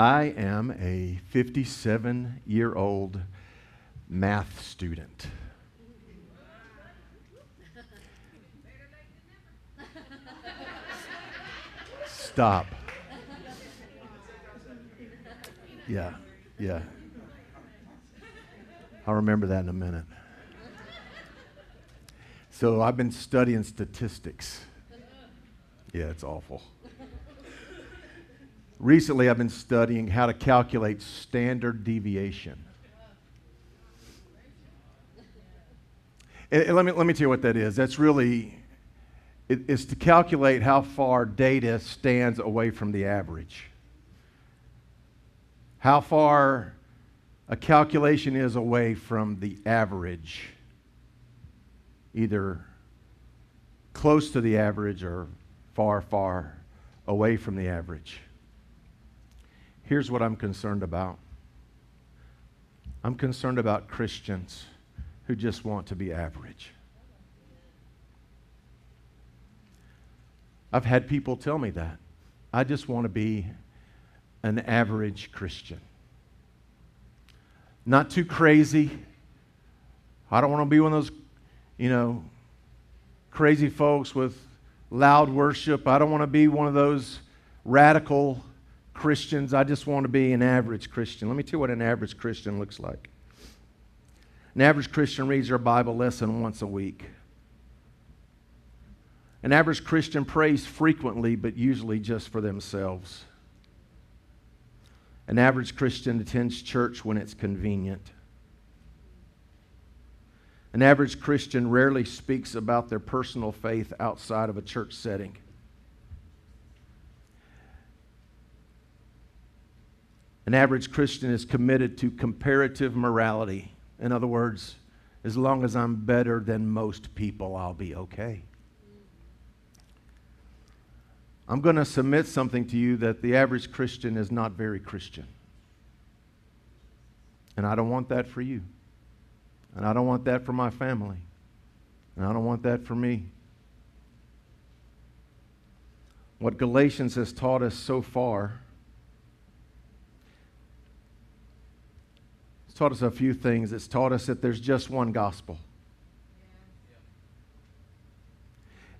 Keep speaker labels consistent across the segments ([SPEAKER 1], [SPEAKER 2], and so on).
[SPEAKER 1] I am a 57 year old math student. Stop. Yeah, yeah. I'll remember that in a minute. So I've been studying statistics. Yeah, it's awful. Recently, I've been studying how to calculate standard deviation. And let me, let me tell you what that is. That's really, it, it's to calculate how far data stands away from the average. How far a calculation is away from the average, either close to the average or far, far away from the average. Here's what I'm concerned about I'm concerned about Christians who just want to be average. I've had people tell me that. I just want to be an average Christian. Not too crazy. I don't want to be one of those, you know, crazy folks with loud worship. I don't want to be one of those radical Christians. I just want to be an average Christian. Let me tell you what an average Christian looks like. An average Christian reads their Bible less than once a week. An average Christian prays frequently, but usually just for themselves. An average Christian attends church when it's convenient. An average Christian rarely speaks about their personal faith outside of a church setting. An average Christian is committed to comparative morality. In other words, as long as I'm better than most people, I'll be okay. I'm going to submit something to you that the average Christian is not very Christian. And I don't want that for you. And I don't want that for my family. And I don't want that for me. What Galatians has taught us so far taught us a few things. It's taught us that there's just one gospel.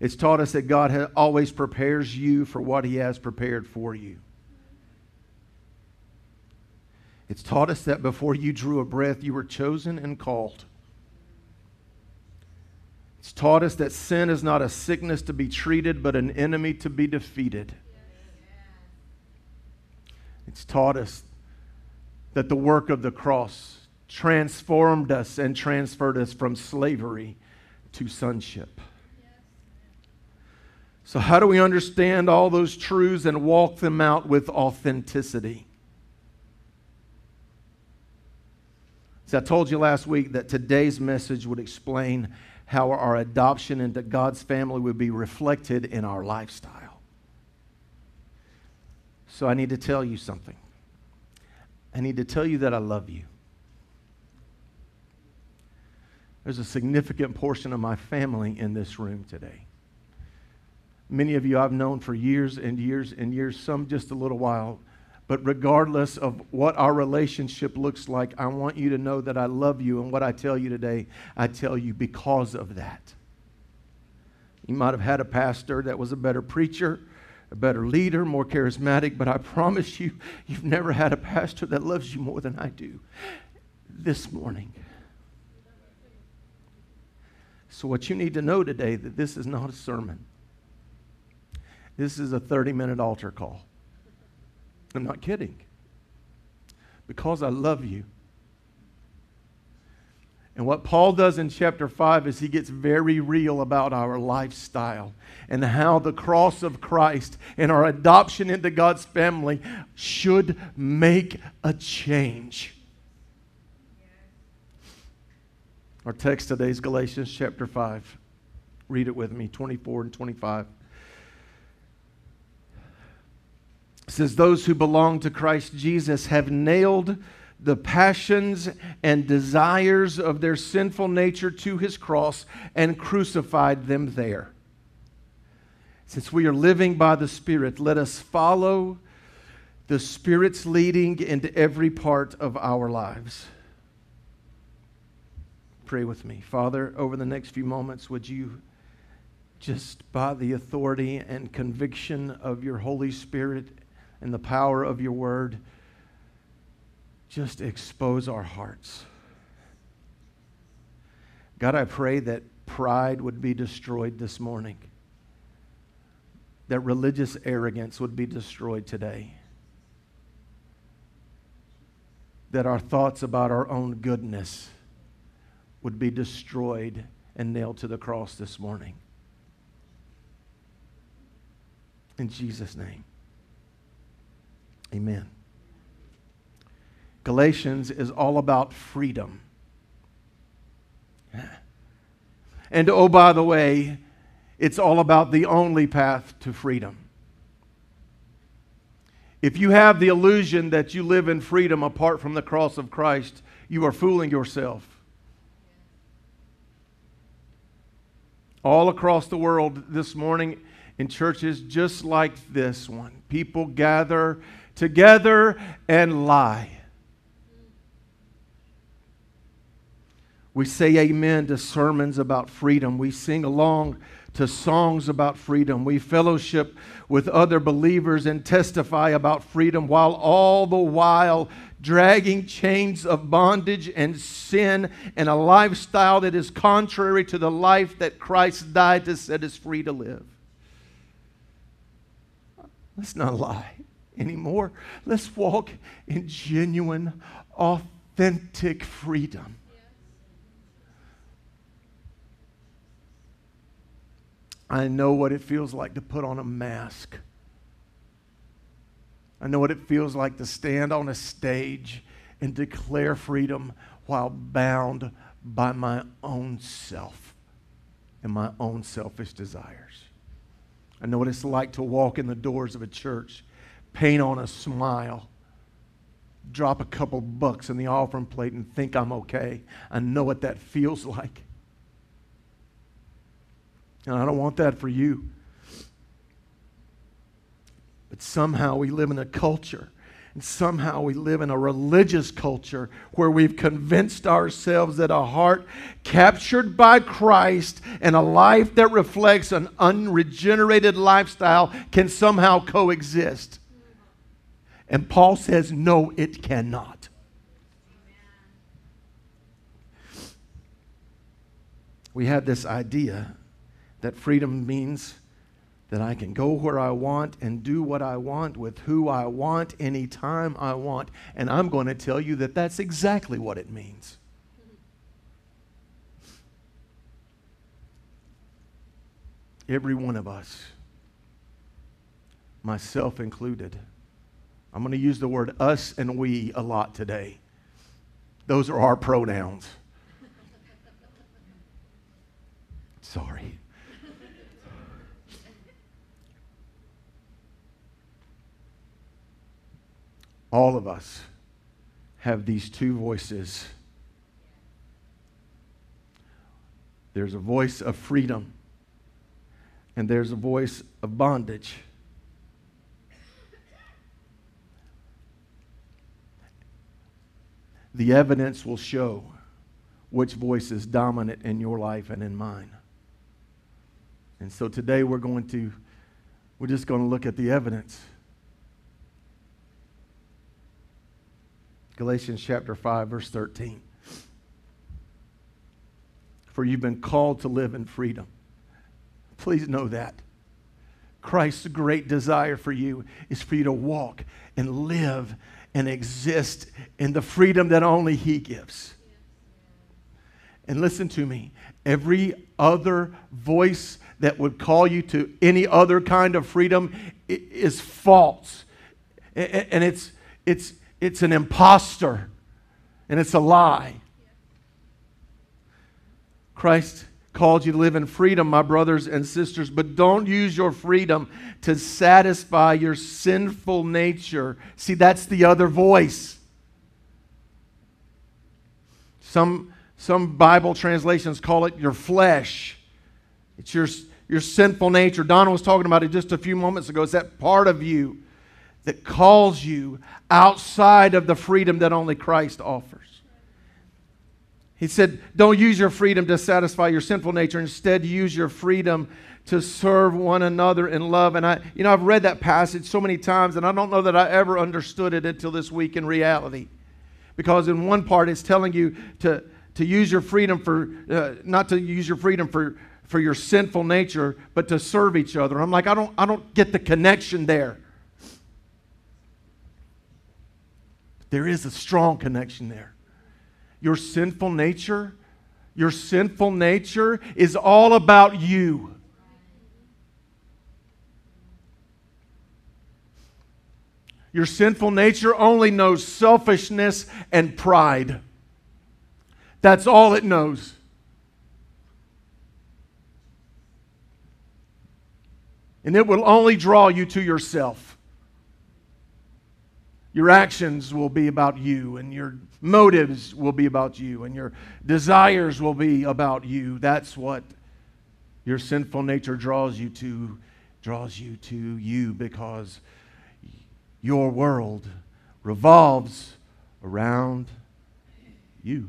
[SPEAKER 1] It's taught us that God always prepares you for what He has prepared for you. It's taught us that before you drew a breath, you were chosen and called. It's taught us that sin is not a sickness to be treated, but an enemy to be defeated. It's taught us that the work of the cross transformed us and transferred us from slavery to sonship. So, how do we understand all those truths and walk them out with authenticity? See, I told you last week that today's message would explain how our adoption into God's family would be reflected in our lifestyle. So, I need to tell you something. I need to tell you that I love you. There's a significant portion of my family in this room today. Many of you I've known for years and years and years, some just a little while. But regardless of what our relationship looks like, I want you to know that I love you. And what I tell you today, I tell you because of that. You might have had a pastor that was a better preacher a better leader, more charismatic, but I promise you, you've never had a pastor that loves you more than I do this morning. So, what you need to know today that this is not a sermon. This is a 30 minute altar call. I'm not kidding. Because I love you, and what Paul does in chapter 5 is he gets very real about our lifestyle and how the cross of Christ and our adoption into God's family should make a change. Our text today is Galatians chapter 5. Read it with me, 24 and 25. It says, Those who belong to Christ Jesus have nailed the passions and desires of their sinful nature to his cross and crucified them there. Since we are living by the Spirit, let us follow the Spirit's leading into every part of our lives. Pray with me. Father, over the next few moments, would you just by the authority and conviction of your Holy Spirit and the power of your word, just expose our hearts. God, I pray that pride would be destroyed this morning, that religious arrogance would be destroyed today, that our thoughts about our own goodness would be destroyed and nailed to the cross this morning. In Jesus' name, amen. Galatians is all about freedom. And oh, by the way, it's all about the only path to freedom. If you have the illusion that you live in freedom apart from the cross of Christ, you are fooling yourself. All across the world this morning in churches just like this one, people gather together and lie. We say amen to sermons about freedom. We sing along to songs about freedom. We fellowship with other believers and testify about freedom while all the while dragging chains of bondage and sin and a lifestyle that is contrary to the life that Christ died to set us free to live. Let's not lie anymore. Let's walk in genuine, authentic freedom. I know what it feels like to put on a mask. I know what it feels like to stand on a stage and declare freedom while bound by my own self and my own selfish desires. I know what it's like to walk in the doors of a church, paint on a smile, drop a couple bucks in the offering plate, and think I'm okay. I know what that feels like. And I don't want that for you. But somehow we live in a culture, and somehow we live in a religious culture where we've convinced ourselves that a heart captured by Christ and a life that reflects an unregenerated lifestyle can somehow coexist. And Paul says, no, it cannot. We have this idea that freedom means that I can go where I want and do what I want with who I want anytime I want. And I'm going to tell you that that's exactly what it means. Every one of us, myself included, I'm going to use the word us and we a lot today. Those are our pronouns. Sorry. All of us have these two voices. There's a voice of freedom, and there's a voice of bondage. The evidence will show which voice is dominant in your life and in mine. And so today we're going to, we're just going to look at the evidence. Galatians chapter 5, verse 13. For you've been called to live in freedom. Please know that. Christ's great desire for you is for you to walk and live and exist in the freedom that only He gives. And listen to me every other voice that would call you to any other kind of freedom is false. And it's, it's, it's an impostor and it's a lie. Christ called you to live in freedom, my brothers and sisters, but don't use your freedom to satisfy your sinful nature. See, that's the other voice. Some, some Bible translations call it your flesh. It's your, your sinful nature. Donna was talking about it just a few moments ago. It's that part of you that calls you outside of the freedom that only Christ offers. He said, Don't use your freedom to satisfy your sinful nature. Instead, use your freedom to serve one another in love. And I, you know, I've read that passage so many times, and I don't know that I ever understood it until this week in reality. Because in one part, it's telling you to, to use your freedom for, uh, not to use your freedom for, for your sinful nature, but to serve each other. I'm like, I don't, I don't get the connection there. There is a strong connection there. Your sinful nature, your sinful nature is all about you. Your sinful nature only knows selfishness and pride. That's all it knows. And it will only draw you to yourself. Your actions will be about you, and your motives will be about you, and your desires will be about you. That's what your sinful nature draws you to, draws you to you because your world revolves around you.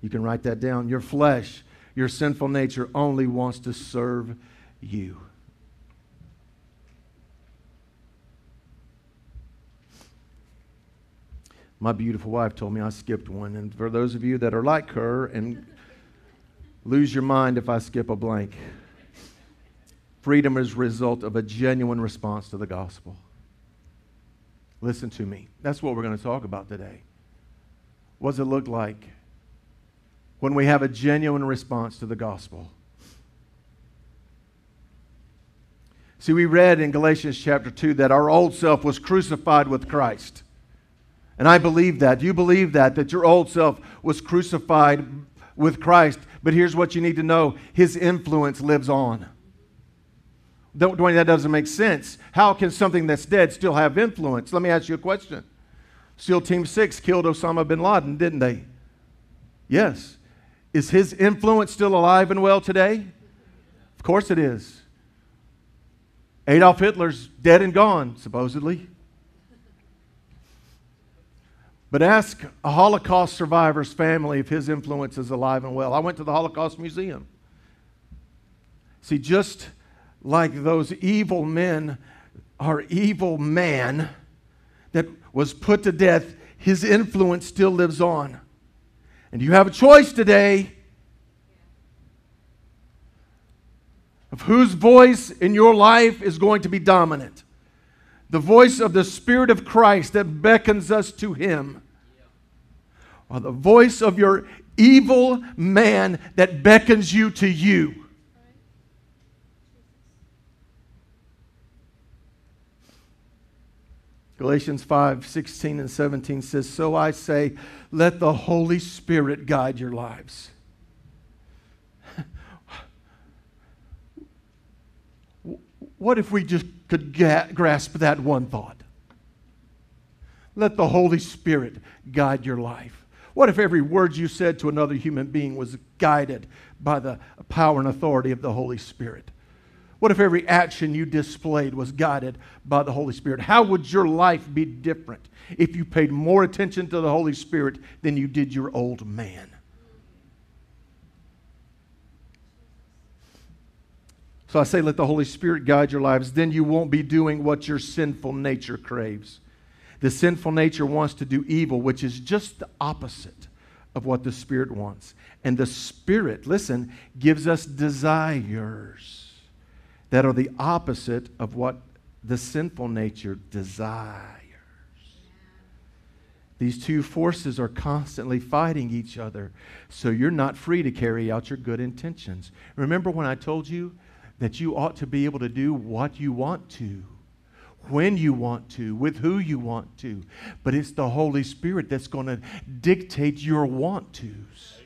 [SPEAKER 1] You can write that down. Your flesh, your sinful nature only wants to serve you. my beautiful wife told me I skipped one. And for those of you that are like her and lose your mind if I skip a blank, freedom is a result of a genuine response to the gospel. Listen to me. That's what we're going to talk about today. What does it look like when we have a genuine response to the gospel? See, we read in Galatians chapter 2 that our old self was crucified with Christ. And I believe that. You believe that, that your old self was crucified with Christ. But here's what you need to know His influence lives on. Don't, Dwayne, that doesn't make sense. How can something that's dead still have influence? Let me ask you a question. SEAL Team 6 killed Osama bin Laden, didn't they? Yes. Is his influence still alive and well today? Of course it is. Adolf Hitler's dead and gone, supposedly. But ask a Holocaust survivor's family if his influence is alive and well. I went to the Holocaust Museum. See, just like those evil men our evil man that was put to death, his influence still lives on. And you have a choice today of whose voice in your life is going to be dominant the voice of the Spirit of Christ that beckons us to Him, or the voice of your evil man that beckons you to you. Galatians 5 16 and 17 says, So I say, let the Holy Spirit guide your lives. what if we just could ga- grasp that one thought. Let the Holy Spirit guide your life. What if every word you said to another human being was guided by the power and authority of the Holy Spirit? What if every action you displayed was guided by the Holy Spirit? How would your life be different if you paid more attention to the Holy Spirit than you did your old man? So I say, let the Holy Spirit guide your lives. Then you won't be doing what your sinful nature craves. The sinful nature wants to do evil, which is just the opposite of what the Spirit wants. And the Spirit, listen, gives us desires that are the opposite of what the sinful nature desires. These two forces are constantly fighting each other, so you're not free to carry out your good intentions. Remember when I told you that you ought to be able to do what you want to, when you want to, with who you want to. But it's the Holy Spirit that's going to dictate your want tos.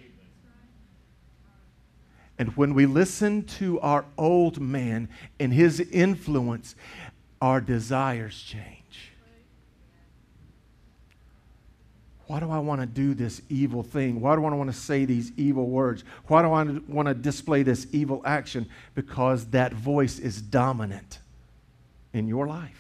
[SPEAKER 1] And when we listen to our old man and his influence, our desires change. why do I want to do this evil thing? Why do I want to say these evil words? Why do I want to display this evil action? Because that voice is dominant in your life.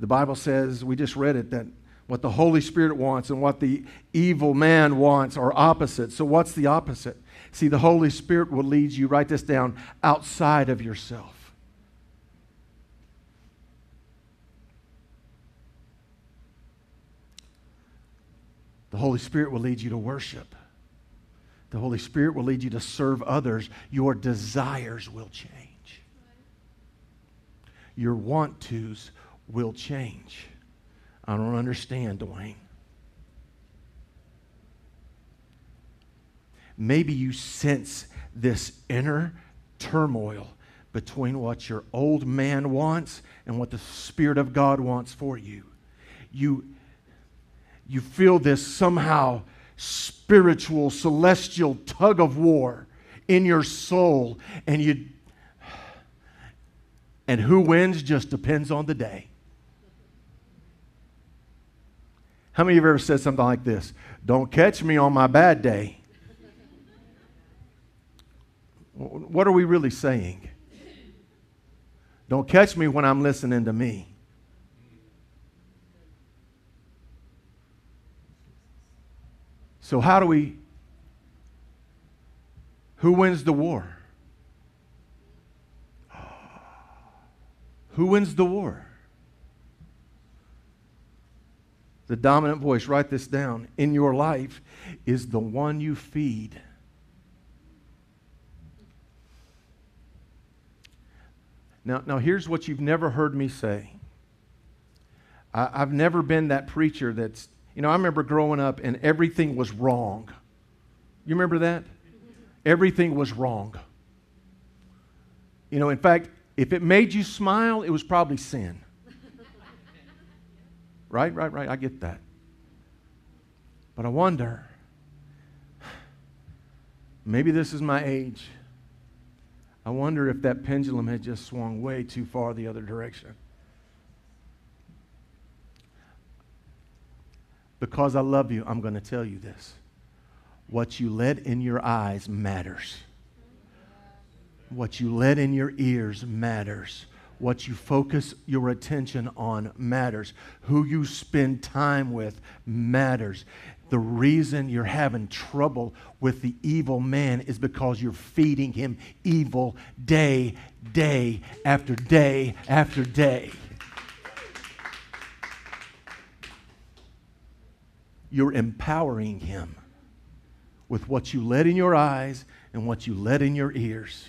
[SPEAKER 1] The Bible says, we just read it, that what the Holy Spirit wants and what the evil man wants are opposite. So, what's the opposite? See, the Holy Spirit will lead you, write this down, outside of yourself. The Holy Spirit will lead you to worship. The Holy Spirit will lead you to serve others. Your desires will change. Your want tos will change. I don't understand, Dwayne. Maybe you sense this inner turmoil between what your old man wants and what the Spirit of God wants for you. You you feel this somehow spiritual, celestial tug of war in your soul, and you and who wins just depends on the day. How many of you have ever said something like this? Don't catch me on my bad day. what are we really saying? Don't catch me when I'm listening to me. So, how do we? Who wins the war? Who wins the war? The dominant voice, write this down, in your life is the one you feed. Now, now here's what you've never heard me say. I, have never been that preacher that's you know, I remember growing up and everything was wrong. You remember that? Everything was wrong. You know, in fact, if it made you smile, it was probably sin. right, right, right. I get that. But I wonder maybe this is my age. I wonder if that pendulum had just swung way too far the other direction. Because I love you, I'm going to tell you this. What you let in your eyes matters. What you let in your ears matters. What you focus your attention on matters. Who you spend time with matters. The reason you're having trouble with the evil man is because you're feeding him evil day, day after day after day. you're empowering him with what you let in your eyes and what you let in your ears.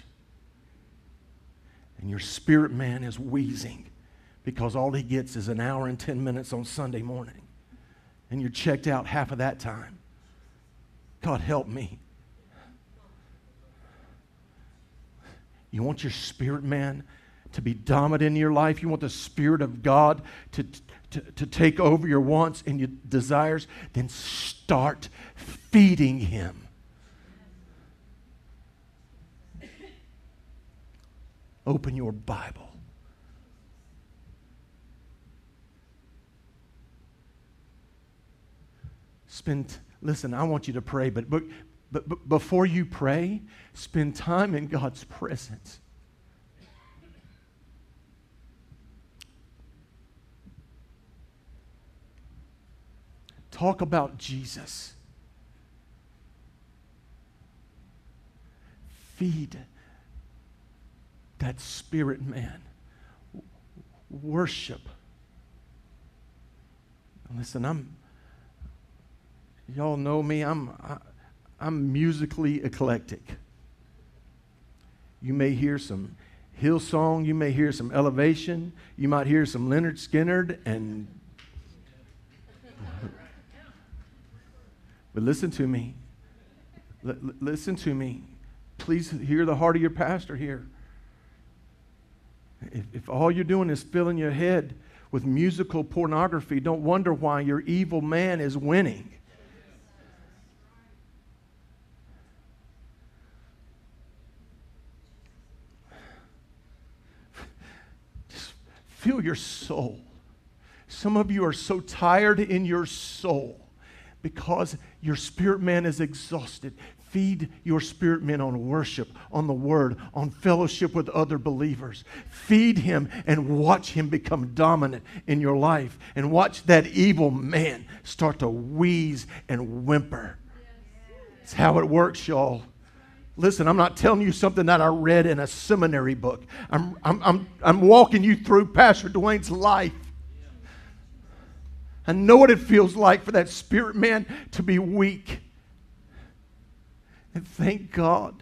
[SPEAKER 1] And your spirit man is wheezing because all he gets is an hour and 10 minutes on Sunday morning. And you're checked out half of that time. God, help me. You want your spirit man to be dominant in your life. You want the Spirit of God to, to, to take over your wants and your desires. Then start feeding Him. Open your Bible. Spend, listen, I want you to pray, but, but, but before you pray, spend time in God's presence. Talk about Jesus. Feed that spirit man. Worship. Listen, I'm, y'all know me, I'm, I, am i am musically eclectic. You may hear some Hillsong, you may hear some Elevation, you might hear some Lynyrd Skynyrd and but listen to me. L- listen to me. Please hear the heart of your pastor here. If, if all you're doing is filling your head with musical pornography, don't wonder why your evil man is winning. Just feel your soul. Some of you are so tired in your soul because your spirit man is exhausted. Feed your spirit man on worship, on the word, on fellowship with other believers. Feed him and watch him become dominant in your life and watch that evil man start to wheeze and whimper. It's how it works, y'all. Listen, I'm not telling you something that I read in a seminary book. I'm, I'm, I'm, I'm walking you through Pastor Dwayne's life I know what it feels like for that spirit man to be weak. And thank God,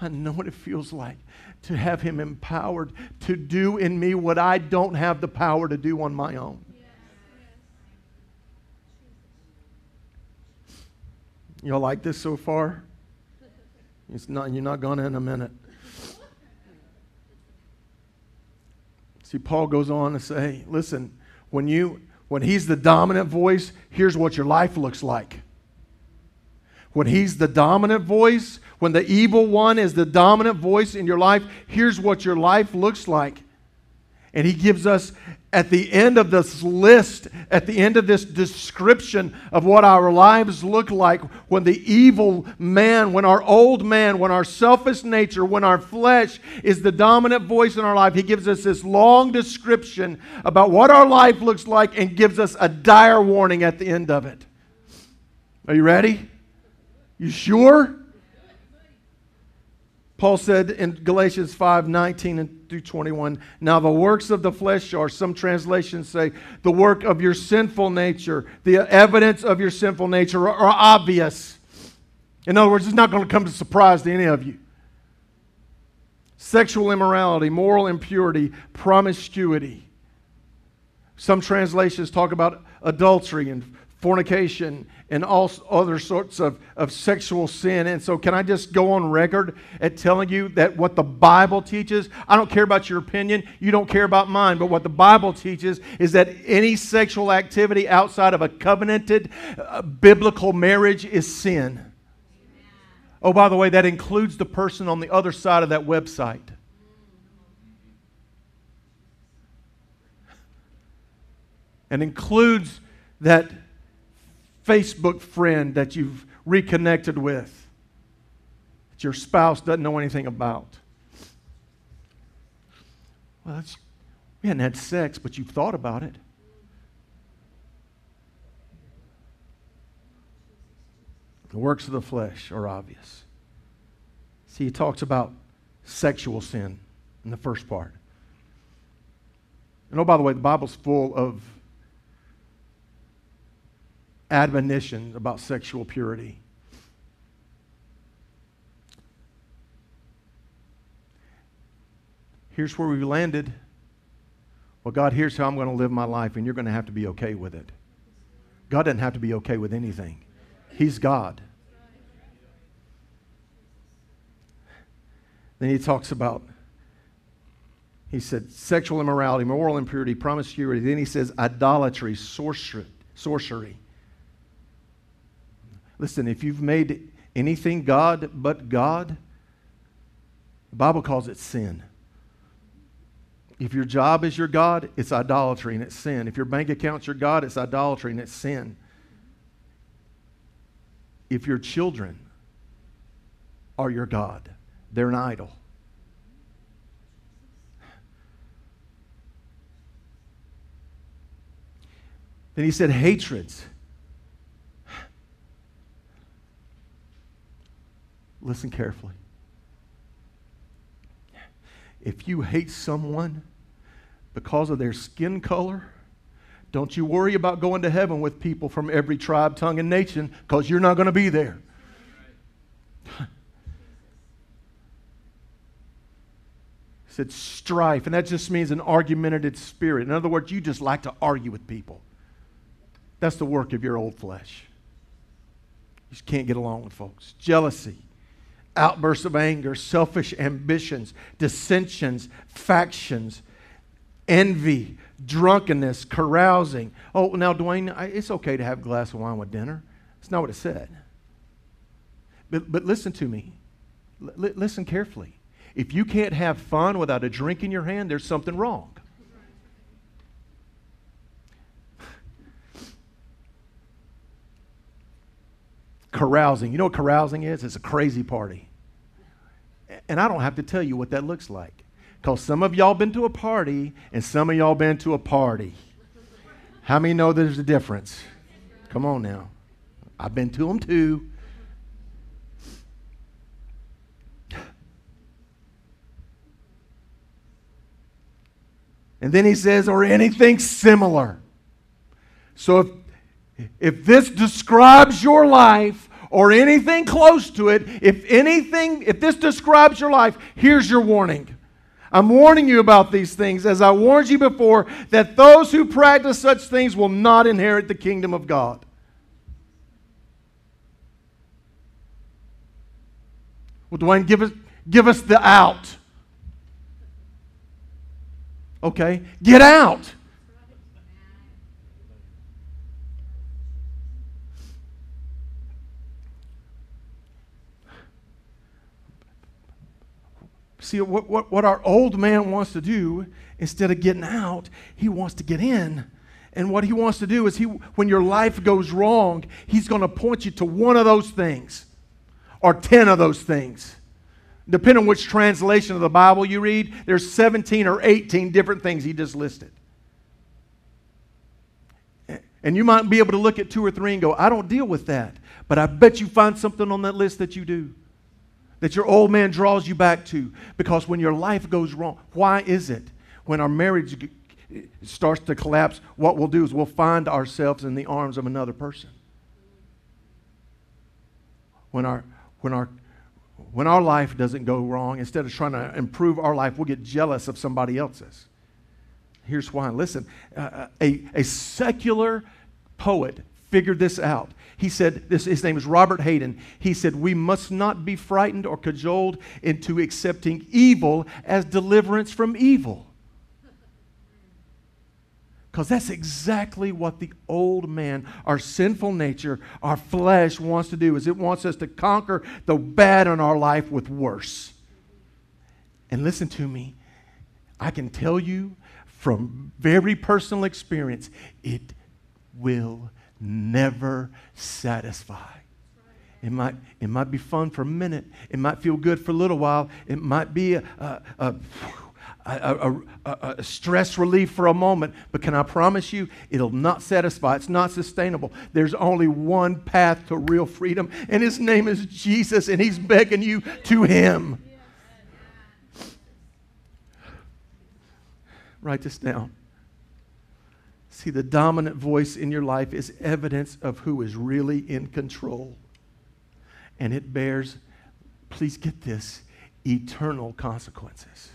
[SPEAKER 1] I know what it feels like to have him empowered to do in me what I don't have the power to do on my own. Y'all like this so far? It's not, you're not going in a minute. See, Paul goes on to say, listen, when you when he's the dominant voice, here's what your life looks like. When he's the dominant voice, when the evil one is the dominant voice in your life, here's what your life looks like. And he gives us at the end of this list, at the end of this description of what our lives look like when the evil man, when our old man, when our selfish nature, when our flesh is the dominant voice in our life, he gives us this long description about what our life looks like and gives us a dire warning at the end of it. Are you ready? You sure? Paul said in Galatians 5 19 and through 21. Now, the works of the flesh are, some translations say, the work of your sinful nature, the evidence of your sinful nature are, are obvious. In other words, it's not going to come as a surprise to any of you. Sexual immorality, moral impurity, promiscuity. Some translations talk about adultery and fornication and all other sorts of, of sexual sin. And so, can I just go on record at telling you that what the Bible teaches, I don't care about your opinion, you don't care about mine, but what the Bible teaches is that any sexual activity outside of a covenanted uh, biblical marriage is sin. Oh, by the way, that includes the person on the other side of that website. And includes that Facebook friend that you've reconnected with that your spouse doesn't know anything about. Well, that's we hadn't had sex, but you've thought about it. The works of the flesh are obvious. See, he talks about sexual sin in the first part. And oh, by the way, the Bible's full of admonition about sexual purity. Here's where we landed. Well, God, here's how I'm going to live my life, and you're going to have to be okay with it. God doesn't have to be okay with anything, He's God. Then He talks about he said sexual immorality, moral impurity, promiscuity. Then he says idolatry, sorcery. sorcery. Listen, if you've made anything God but God, the Bible calls it sin. If your job is your God, it's idolatry and it's sin. If your bank account's your God, it's idolatry and it's sin. If your children are your God, they're an idol. Then he said, hatreds. Listen carefully. If you hate someone because of their skin color, don't you worry about going to heaven with people from every tribe, tongue, and nation because you're not going to be there. said strife, and that just means an argumentative spirit. In other words, you just like to argue with people. That's the work of your old flesh. You just can't get along with folks. Jealousy outbursts of anger, selfish ambitions, dissensions, factions, envy, drunkenness, carousing. Oh, now, Dwayne, it's okay to have a glass of wine with dinner. That's not what it said. But, but listen to me. L- listen carefully. If you can't have fun without a drink in your hand, there's something wrong. carousing. You know what carousing is? It's a crazy party. And I don't have to tell you what that looks like. Because some of y'all been to a party and some of y'all been to a party. How many know there's a difference? Come on now. I've been to them too. And then he says, or anything similar. So if, if this describes your life, or anything close to it, if anything, if this describes your life, here's your warning. I'm warning you about these things, as I warned you before, that those who practice such things will not inherit the kingdom of God. Well, Dwayne, give us, give us the out. Okay? Get out. See, what, what, what our old man wants to do, instead of getting out, he wants to get in. And what he wants to do is he when your life goes wrong, he's going to point you to one of those things or 10 of those things. Depending on which translation of the Bible you read, there's 17 or 18 different things he just listed. And you might be able to look at two or three and go, I don't deal with that. But I bet you find something on that list that you do that your old man draws you back to. Because when your life goes wrong, why is it when our marriage starts to collapse, what we'll do is we'll find ourselves in the arms of another person? When our, when our when our life doesn't go wrong, instead of trying to improve our life, we'll get jealous of somebody else's. Here's why. Listen, uh, uh a, a secular poet figured this out. He said, this, his name is Robert Hayden. He said, We must not be frightened or cajoled into accepting evil as deliverance from evil. Because that's exactly what the old man, our sinful nature, our flesh wants to do, is it wants us to conquer the bad in our life with worse. And listen to me, I can tell you from very personal experience, it will never satisfy. It might, it might be fun for a minute. It might feel good for a little while. It might be a, a, a, a, stress relief for a moment. But can I promise you, it'll not satisfy. It's not sustainable. There's only one path to real freedom, and his name is Jesus, and he's begging you to him. Write this down. See, the dominant voice in your life is evidence of who is really in control. And it bears, please get this, eternal consequences.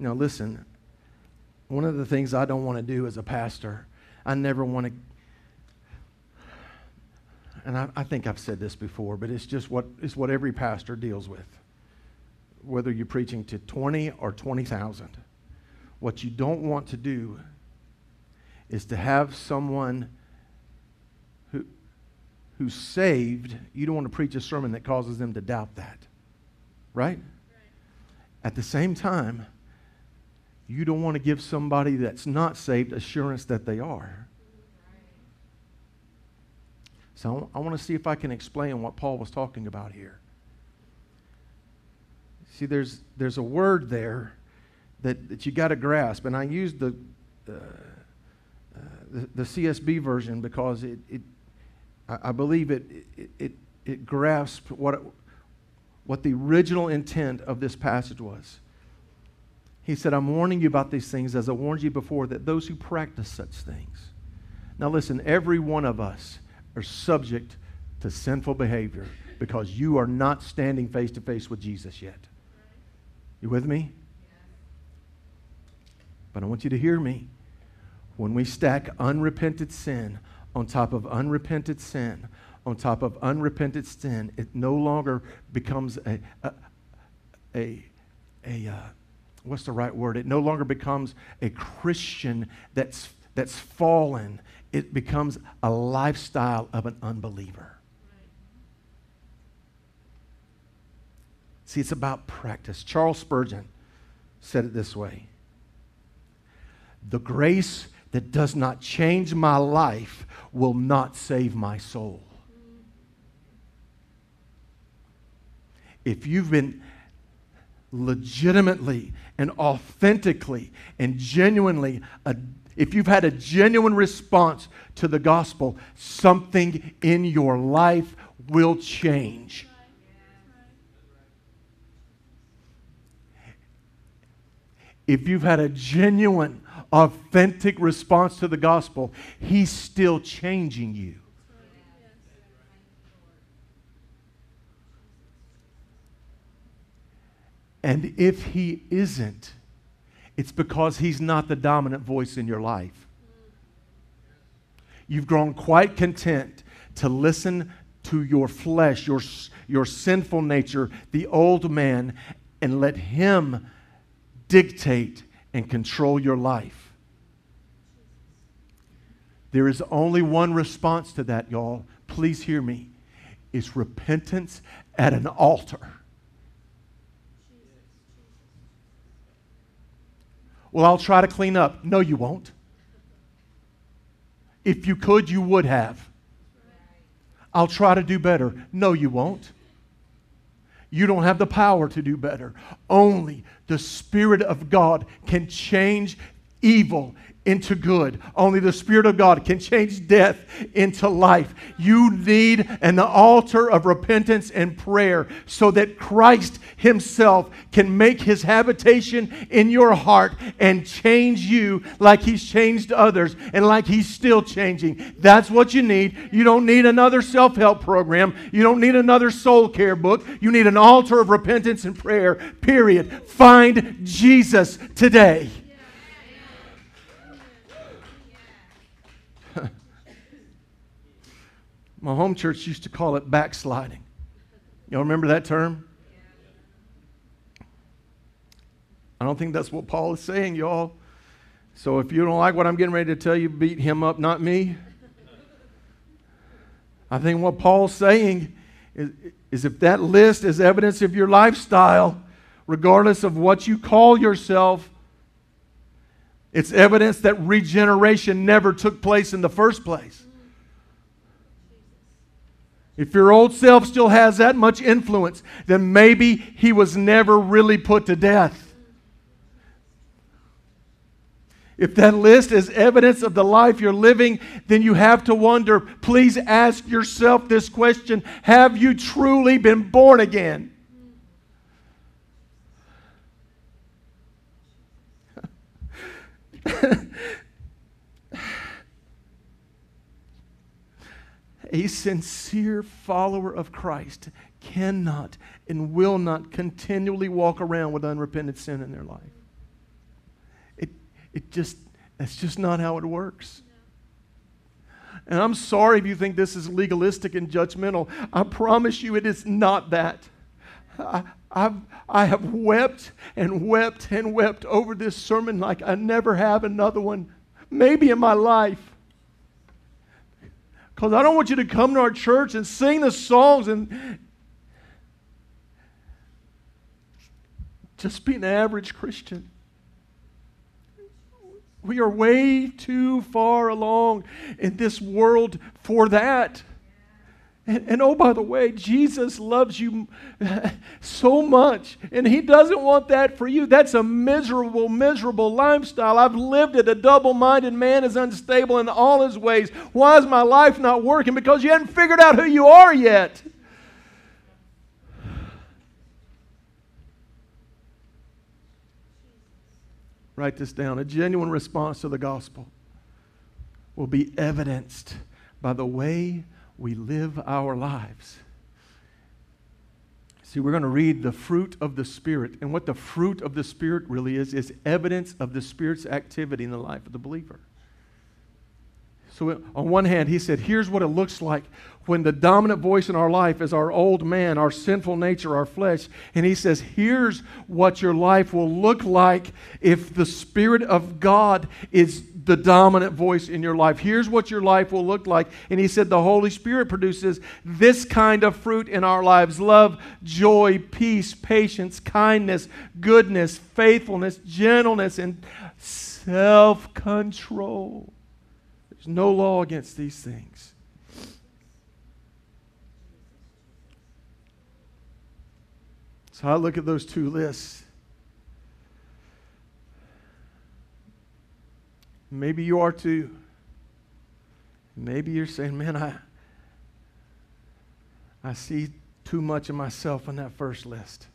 [SPEAKER 1] Now, listen, one of the things I don't want to do as a pastor, I never want to and I, I, think I've said this before, but it's just what it's what every pastor deals with whether you're preaching to 20 or 20,000. What you don't want to do is to have someone who, who's saved, you don't want to preach a sermon that causes them to doubt that, right? right? At the same time, you don't want to give somebody that's not saved assurance that they are. So I want to see if I can explain what Paul was talking about here. See, there's, there's a word there that, that you got to grasp. And I used the, uh, uh, the, the, CSB version because it, it I, believe it, it, it, it grasped what, it, what the original intent of this passage was. He said, I'm warning you about these things as I warned you before that those who practice such things. Now, listen, every one of us are subject to sinful behavior because you are not standing face to face with Jesus yet. You with me? But I want you to hear me. When we stack unrepented sin on top of unrepented sin on top of unrepented sin, it no longer becomes a, a, a, a uh, what's the right word? It no longer becomes a Christian that's, that's fallen. It becomes a lifestyle of an unbeliever. See, it's about practice. Charles Spurgeon said it this way The grace that does not change my life will not save my soul. If you've been legitimately and authentically and genuinely, a, if you've had a genuine response to the gospel, something in your life will change. if you've had a genuine, authentic response to the gospel, He's still changing you. And if He isn't, it's because He's not the dominant voice in your life. You've grown quite content to listen to your flesh, your, your sinful nature, the old man, and let Him dictate and control your life. There is only one response to that, y'all. Please hear me. It's repentance at an altar. Well, I'll try to clean up. No, you won't. If you could, you would have. I'll try to do better. No, you won't. You don't have the power to do better. Only the Spirit of God can change evil into good. Only the Spirit of God can change death into life. You need an altar of repentance and prayer so that Christ Himself can make His habitation in your heart and change you like He's changed others and like He's still changing. That's what you need. You don't need another self help program, you don't need another soul care book. You need an altar of repentance and prayer, period. Find Jesus today. My home church used to call it backsliding. Y'all remember that term? I don't think that's what Paul is saying, y'all. So if you don't like what I'm getting ready to tell you, beat him up, not me. I think what Paul's saying is, is if that list is evidence of your lifestyle, regardless of what you call yourself, it's evidence that regeneration never took place in the first place. If your old self still has that much influence, then maybe he was never really put to death. If that list is evidence of the life you're living, then you have to wonder. Please ask yourself this question Have you truly been born again? a sincere follower of Christ cannot and will not continually walk around with unrepentant sin in their life. It, it just, that's just not how it works. And I'm sorry if you think this is legalistic and judgmental. I promise you it is not that. I, I've, I have wept and wept and wept over this sermon like I never have another one, maybe in my life. Because I don't want you to come to our church and sing the songs and just be an average Christian. We are way too far along in this world for that. And, and, oh, by the way, Jesus loves you so much, and He doesn't want that for you. That's a miserable, miserable lifestyle. I've lived it. A double minded man is unstable in all his ways. Why is my life not working? Because you haven't figured out who you are yet. Write this down. A genuine response to the gospel will be evidenced by the way we live our lives. See, we're going to read the fruit of the Spirit. And what the fruit of the Spirit really is, is evidence of the Spirit's activity in the life of the believer. So, on one hand, he said, Here's what it looks like when the dominant voice in our life is our old man, our sinful nature, our flesh. And he says, Here's what your life will look like if the Spirit of God is the dominant voice in your life. Here's what your life will look like. And he said, The Holy Spirit produces this kind of fruit in our lives love, joy, peace, patience, kindness, goodness, faithfulness, gentleness, and self control. There's no law against these things. So I look at those two lists. Maybe you are too. Maybe you're saying, man, I, I see too much of myself on that first list.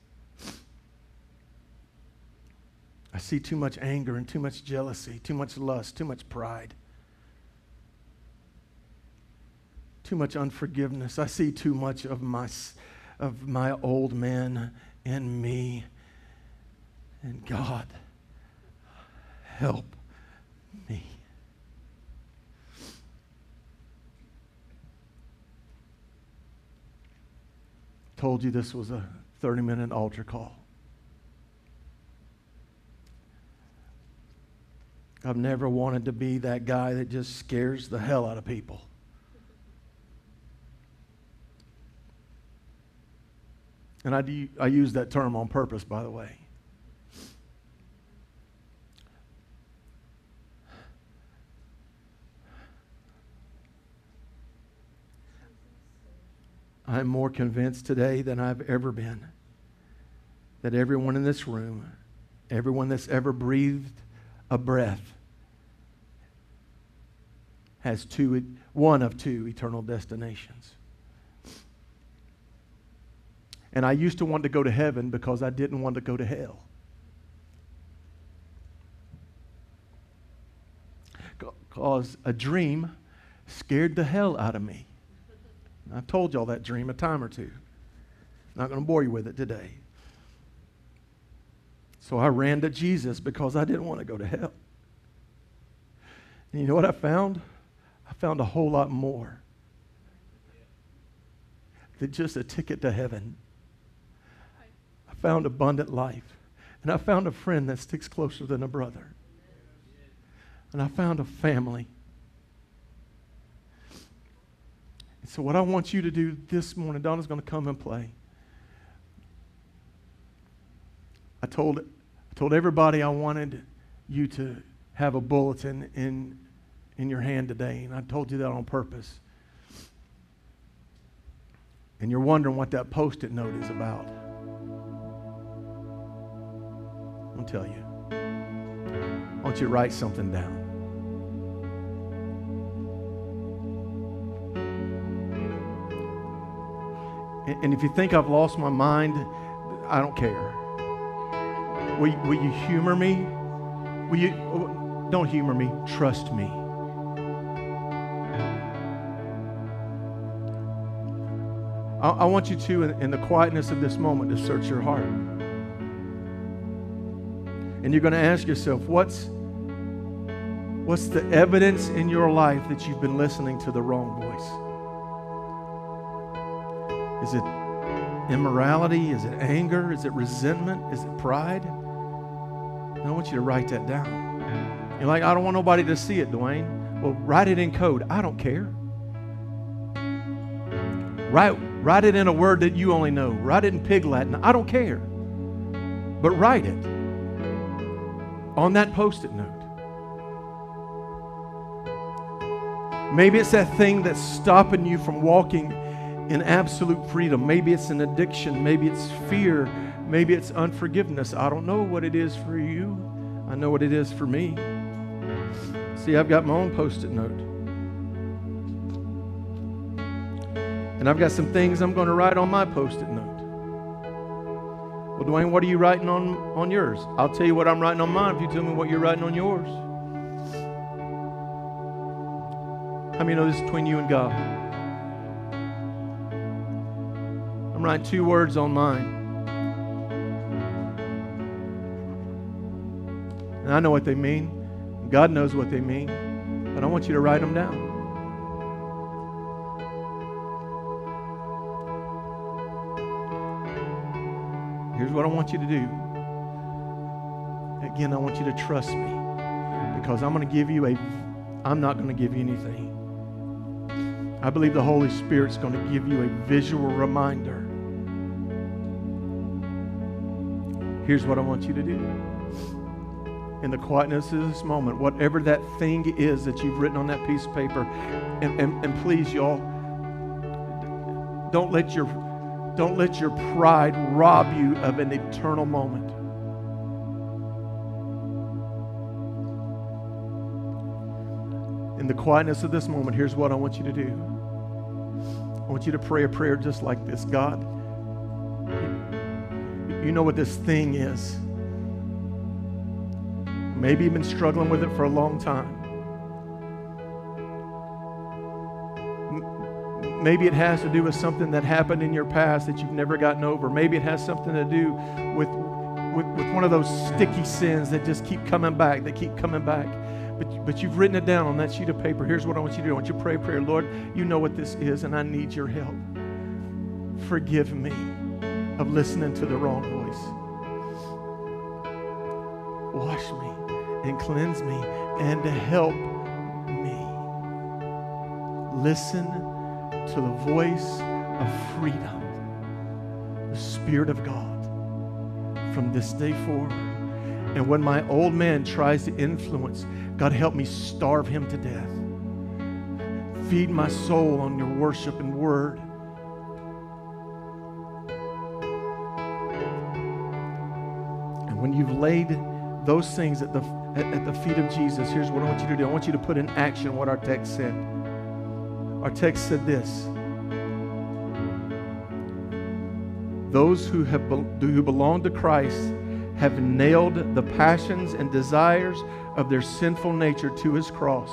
[SPEAKER 1] I see too much anger and too much jealousy, too much lust, too much pride. too much unforgiveness. I see too much of my, of my old man in me. And God, help me. Told you this was a 30 minute altar call. I've never wanted to be that guy that just scares the hell out of people. And I, do, I use that term on purpose, by the way. I'm more convinced today than I've ever been that everyone in this room, everyone that's ever breathed a breath, has two, one of two eternal destinations. And I used to want to go to heaven because I didn't want to go to hell. Because a dream scared the hell out of me. And I've told y'all that dream a time or two. Not going to bore you with it today. So I ran to Jesus because I didn't want to go to hell. And you know what I found? I found a whole lot more than just a ticket to heaven found abundant life. And I found a friend that sticks closer than a brother. And I found a family. And so, what I want you to do this morning, Donna's going to come and play. I told, I told everybody I wanted you to have a bulletin in, in your hand today, and I told you that on purpose. And you're wondering what that post it note is about. I'll tell you. I want you to write something down. And if you think I've lost my mind, I don't care. Will you, will you humor me? Will you, oh, don't humor me, trust me. I, I want you to, in, in the quietness of this moment, to search your heart and you're going to ask yourself, what's, what's the evidence in your life that you've been listening to the wrong voice? Is it immorality? Is it anger? Is it resentment? Is it pride? And I want you to write that down. You're like, I don't want nobody to see it, Dwayne. Well, write it in code. I don't care. Write, write it in a word that you only know. Write it in Pig Latin. I don't care. But write it on that post it note. Maybe it's that thing that's stopping you from walking in absolute freedom. Maybe it's an addiction. Maybe it's fear. Maybe it's unforgiveness. I don't know what it is for you. I know what it is for me. See, I've got my own post it note. And I've got some things I'm going to write on my post it note. Well, Dwayne, what are you writing on, on yours? I'll tell you what I'm writing on mine if you tell me what you're writing on yours. How many know this is between you and God? I'm writing two words on mine. And I know what they mean. God knows what they mean. But I want you to write them down. Here's what I want you to do. Again, I want you to trust me because I'm going to give you a, I'm not going to give you anything. I believe the Holy Spirit's going to give you a visual reminder. Here's what I want you to do. In the quietness of this moment, whatever that thing is that you've written on that piece of paper, and, and, and please, y'all, don't let your don't let your pride rob you of an eternal moment. In the quietness of this moment, here's what I want you to do I want you to pray a prayer just like this God, you know what this thing is. Maybe you've been struggling with it for a long time. Maybe it has to do with something that happened in your past that you've never gotten over. Maybe it has something to do with, with, with one of those sticky sins that just keep coming back, that keep coming back. But, but you've written it down on that sheet of paper. Here's what I want you to do. I want you to pray a prayer. Lord, you know what this is, and I need your help. Forgive me of listening to the wrong voice. Wash me and cleanse me and help me. Listen to the voice of freedom, the Spirit of God, from this day forward. And when my old man tries to influence, God help me starve him to death. Feed my soul on your worship and word. And when you've laid those things at the, at, at the feet of Jesus, here's what I want you to do I want you to put in action what our text said. Our text said this Those who, have, who belong to Christ have nailed the passions and desires of their sinful nature to his cross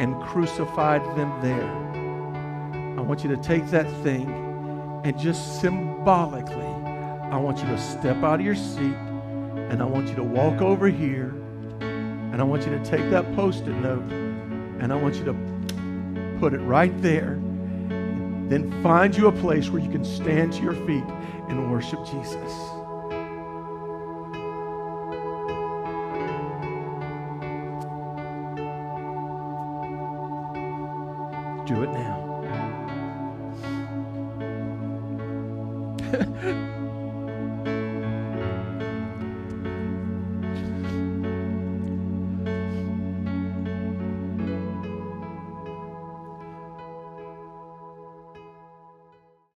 [SPEAKER 1] and crucified them there. I want you to take that thing and just symbolically, I want you to step out of your seat and I want you to walk over here and I want you to take that post it note and I want you to put it right there. Then find you a place where you can stand to your feet and worship Jesus. Do it now.